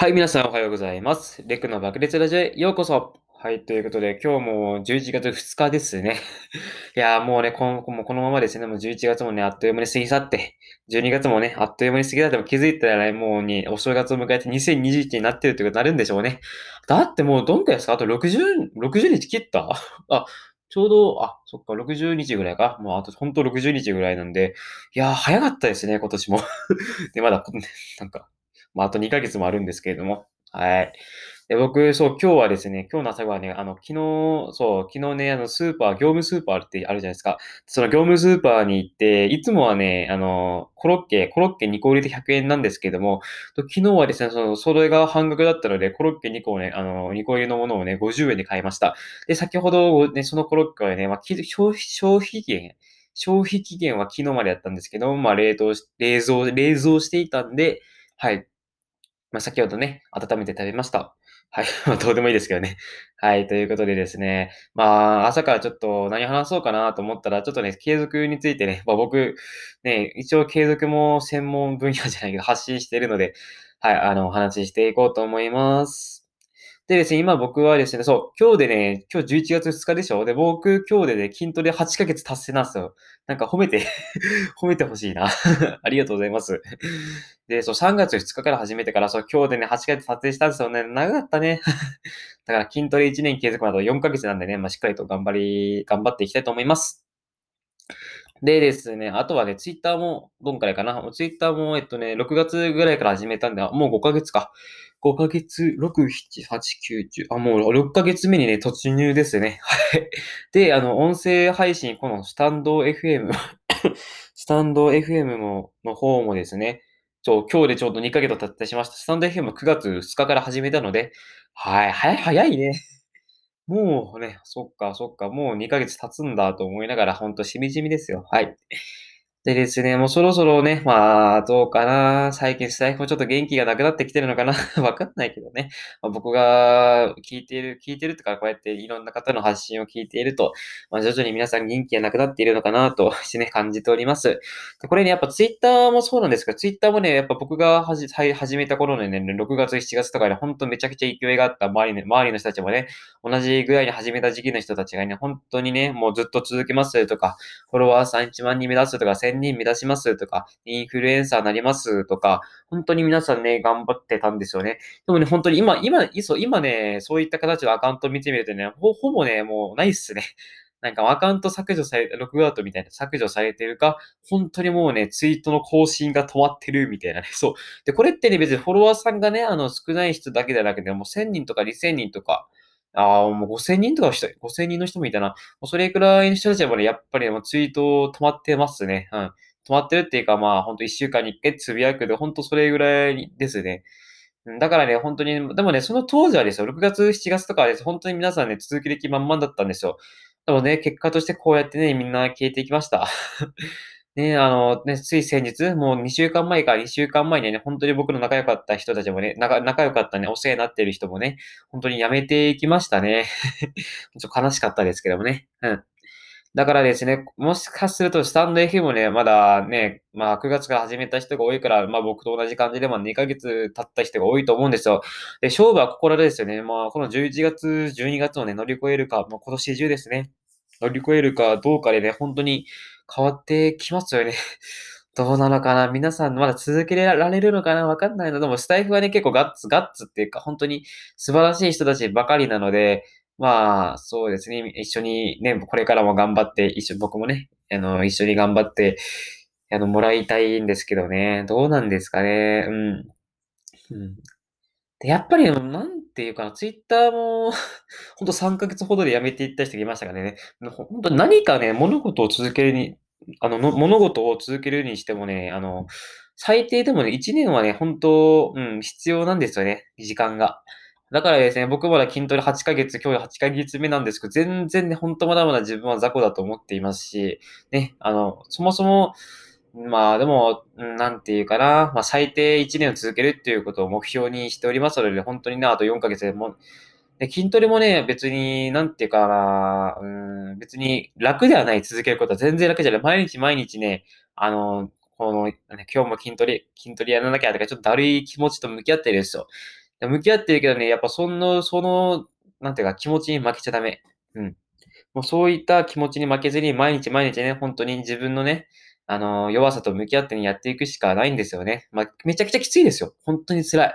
はい、皆さんおはようございます。レクの爆裂ラジオへようこそ。はい、ということで、今日も11月2日ですね。いやーもうね、このもこのままですね、もう11月もね、あっという間に過ぎ去って、12月もね、あっという間に過ぎ去っても気づいたらね、もうね、お正月を迎えて2021になってるってことになるんでしょうね。だってもうどんくらいですか？あと60、60日切った？あ、ちょうど、あ、そっか、60日ぐらいか。もうあとほんと60日ぐらいなんで、いやー早かったですね、今年も。で、まだ、なんか、まあ、あと2ヶ月もあるんですけれども。はい。で、僕、そう、今日はですね、今日の朝ごはね、あの、昨日、そう、昨日ね、あの、スーパー、業務スーパーってあるじゃないですか。その業務スーパーに行って、いつもはね、あの、コロッケ、コロッケ2個入れて100円なんですけども、昨日はですね、その、それが半額だったので、コロッケ2個をね、あの、2個入りのものをね、50円で買いました。で、先ほど、ね、そのコロッケはね、まあ、消費、消費期限、消費期限は昨日までやったんですけど、まあ、冷凍し、冷蔵、冷蔵していたんで、はい。まあ、先ほどね、温めて食べました。はい。まあ、どうでもいいですけどね。はい。ということでですね。まあ、朝からちょっと何話そうかなと思ったら、ちょっとね、継続についてね、まあ、僕、ね、一応継続も専門分野じゃないけど、発信してるので、はい、あの、お話ししていこうと思います。でですね、今僕はですね、そう、今日でね、今日11月2日でしょ？で、僕、今日でね、筋トレ8ヶ月達成なんですよ。なんか褒めて 褒めてほしいな ありがとうございます。で、そう、3月2日から始めてから、そう、今日でね、8ヶ月達成したんですよね。長かったね。だから筋トレ1年継続まで4ヶ月なんでね、まあ、しっかりと頑張り、頑張っていきたいと思います。でですね、あとはね、ツイッターも、どんくらいかな。ツイッターも、えっとね、6月ぐらいから始めたんで、もう5ヶ月か。5ヶ月、6、7、8、9、10、あ、もう6ヶ月目にね、突入ですね。はい。で、あの、音声配信、このスタンド FM スタンド FM のの方もですね、そう、今日でちょうど2ヶ月経ってしました。スタンド FM 9月2日から始めたので、はい、早い、早いね。もうね、そっか、そっか、もう2ヶ月経つんだと思いながら、ほんとしみじみですよ。はい。でですね、もうそろそろね、まあ、どうかな。最近スタイフもちょっと元気がなくなってきてるのかな。わかんないけどね。まあ、僕が聞いている、聞いてるとか、こうやっていろんな方の発信を聞いていると、まあ、徐々に皆さん元気がなくなっているのかなとして ね、感じております。これね、やっぱツイッターもそうなんですけど、ツイッターもね、やっぱ僕がはじ始めた頃のね、6月、7月とかで、本当めちゃくちゃ勢いがあった周りの、周りの人たちもね、同じぐらいに始めた時期の人たちがね、本当にね、もうずっと続けますとか、フォロワーさん1万人目指すとか、1000人目指しますとか、インフルエンサーになりますとか、本当に皆さんね、頑張ってたんですよね。でもね、本当に今、今、そう、今ね、そういった形のアカウント見てみるとね、ほ、ほぼね、もうないっすね。なんかアカウント削除され、ログアウトみたいな削除されてるか、本当にもうね、ツイートの更新が止まってるみたいなね。そう。で、これってね、別にフォロワーさんがね、あの、少ない人だけではなくて、もう1000人とか2000人とか、ああ、もう5000人とか人、5000人の人もいたな。もうそれくらいの人たちはね、やっぱりもうツイート止まってますね。うん。止まってるっていうか、まあ、ほんと1週間に1回つぶやくで、ほんとそれぐらいですね。だからね、本当に、でもね、その当時はですよ、6月、7月とかです、本当に皆さんね、続きで気満々だったんですよ。でもね、結果としてこうやってね、みんな消えていきました。ね、あの、ね、つい先日、もう2週間前か2週間前にね、本当に僕の仲良かった人たちもね、仲良かったね、お世話になっている人もね、本当に辞めていきましたね。ちょっと悲しかったですけどもね。うん。だからですね、もしかするとスタンド F もね、まだね、まあ9月から始めた人が多いから、まあ僕と同じ感じで、まあ2ヶ月経った人が多いと思うんですよ。で、勝負はここらですよね。まあこの11月、12月をね、乗り越えるか、まあ今年中ですね。乗り越えるかどうかでね、本当に変わってきますよね。どうなのかな？皆さんまだ続けられるのかな？わかんないの。でもスタイフはね、結構ガッツ、ガッツっていうか、本当に素晴らしい人たちばかりなので、まあ、そうですね。一緒にね、これからも頑張って、一緒、僕もね、あの、一緒に頑張って、あの、もらいたいんですけどね。どうなんですかね。うん。うん。で、やっぱり、なんていうかな、ツイッターも ほんと3ヶ月ほどで辞めていった人がいましたからね。ほんと何かね、物事を続けるに、あの、の物事を続けるにしてもね、あの、最低でもね、1年はね、本当、うん、必要なんですよね、時間が。だからですね、僕まだ筋トレ8ヶ月、今日8ヶ月目なんですけど、全然ね、ほんとまだまだ自分は雑魚だと思っていますし、ね、あの、そもそも、まあでも、なんていうかな、まあ最低1年を続けるっていうことを目標にしておりますので、本当にね、あと4ヶ月でも、で筋トレもね、別に、なんていうかな、うん、別に楽ではない、続けることは全然楽じゃない。毎日毎日ね、あの、この、今日も筋トレ、筋トレやらなきゃとか、ちょっとだるい気持ちと向き合ってるんですよ。向き合ってるけどね、やっぱその、その、なんていうか気持ちに負けちゃダメ。うん。もうそういった気持ちに負けずに、毎日毎日ね、本当に自分のね、あの、弱さと向き合ってね、やっていくしかないんですよね。まあ、めちゃくちゃきついですよ。本当に辛い。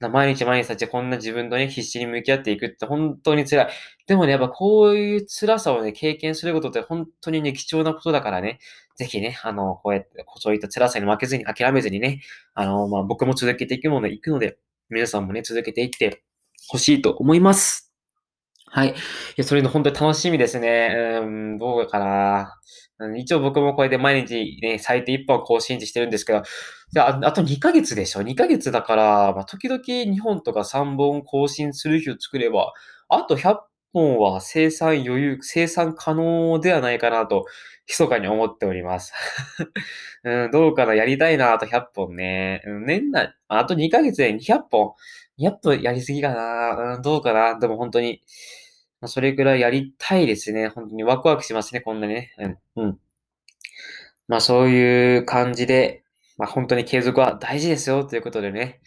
毎日毎日たちこんな自分とね、必死に向き合っていくって本当に辛い。でもね、やっぱこういう辛さをね、経験することって本当にね、貴重なことだからね、ぜひね、あの、こうやって、そういった辛さに負けずに諦めずにね、あの、まあ、僕も続けていくもので、行くので、皆さんもね、続けていってほしいと思います。はい。いや、それの本当に楽しみですね。うん、どうかな。一応僕もこれで毎日ね、最低1本更新してるんですけど、あ、あと2ヶ月でしょ ?2 ヶ月だから、まあ、時々2本とか3本更新する日を作れば、あと100本は生産余裕、生産可能ではないかなと、密かに思っております。うん、どうかな？やりたいな、あと100本ね。年内、あと2ヶ月で200本。200本やりすぎかな。うん、どうかな？でも本当に、まあ、それくらいやりたいですね。本当にワクワクしますね、こんなにね。うん。うん。まあそういう感じで、まあ本当に継続は大事ですよということでね。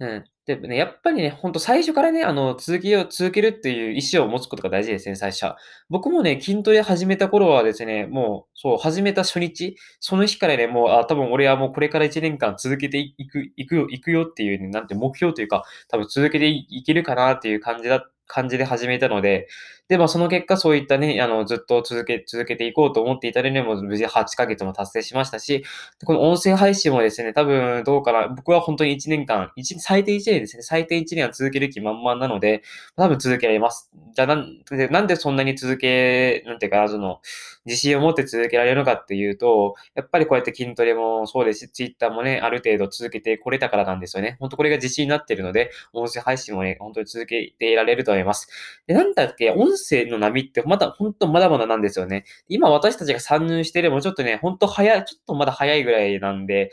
うん。でね、やっぱりね、ほんと最初からね、あの、続けよう、続けるっていう意思を持つことが大事ですね、最初は。僕もね、筋トレ始めた頃はですね、もう、そう、始めた初日、その日からね、もう、あ、多分俺はもうこれから1年間続けていく、いくよ、いくよっていう、ね、なんて目標というか、多分続けていけるかなっていう感じだ感じで始めたので、で、まあ、その結果、そういったね、あの、ずっと続け、続けていこうと思っていたのにも、無事8ヶ月も達成しましたし、この音声配信もですね、多分、どうかな、僕は本当に1年間、1最低1年ですね、最低1年は続ける気満々なので、多分続けられます。じゃあ、なんで、なんでそんなに続け、なんていうか、その、自信を持って続けられるのかっていうと、やっぱりこうやって筋トレもそうですし、Twitter もね、ある程度続けてこれたからなんですよね。本当これが自信になってるので、音声配信もね、本当に続けていられると思います。で、なんだっけ、音声の波ってまだ、本当まだまだなんですよね。今私たちが参入してでもちょっとね、本当早い、ちょっとまだ早いぐらいなんで、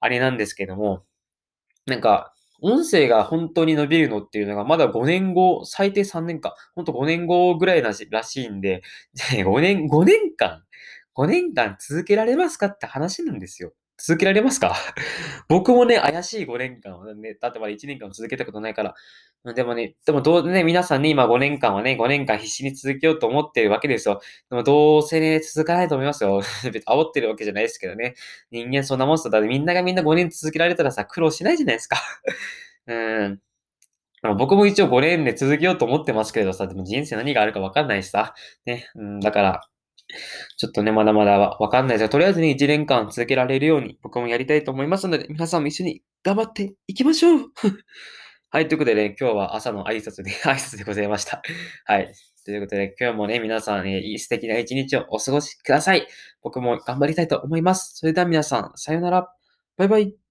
あれなんですけども、なんか、音声が本当に伸びるのっていうのが、まだ5年後、最低3年か、ほんと5年後ぐらいらしいんで、5年、5年間、5年間続けられますかって話なんですよ。続けられますか？僕もね、怪しい5年間をね、だってまだ1年間続けたことないから。でもね、でもどうね、皆さんね、今5年間はね、5年間必死に続けようと思ってるわけですよ。でもどうせね、続かないと思いますよ。別に煽ってるわけじゃないですけどね。人間そんなもんすだってみんながみんな5年続けられたらさ、苦労しないじゃないですか。うん。僕も一応5年で続けようと思ってますけれどさ、でも人生何があるか分かんないしさ。ね。うん、だから、ちょっとね、まだまだわかんないですが、とりあえずね、1年間続けられるように僕もやりたいと思いますので、皆さんも一緒に頑張っていきましょう はい、ということでね、今日は朝の挨拶で、挨拶でございました。はい。ということで、今日もね、皆さん、ね、素敵な一日をお過ごしください。僕も頑張りたいと思います。それでは皆さん、さようなら。バイバイ。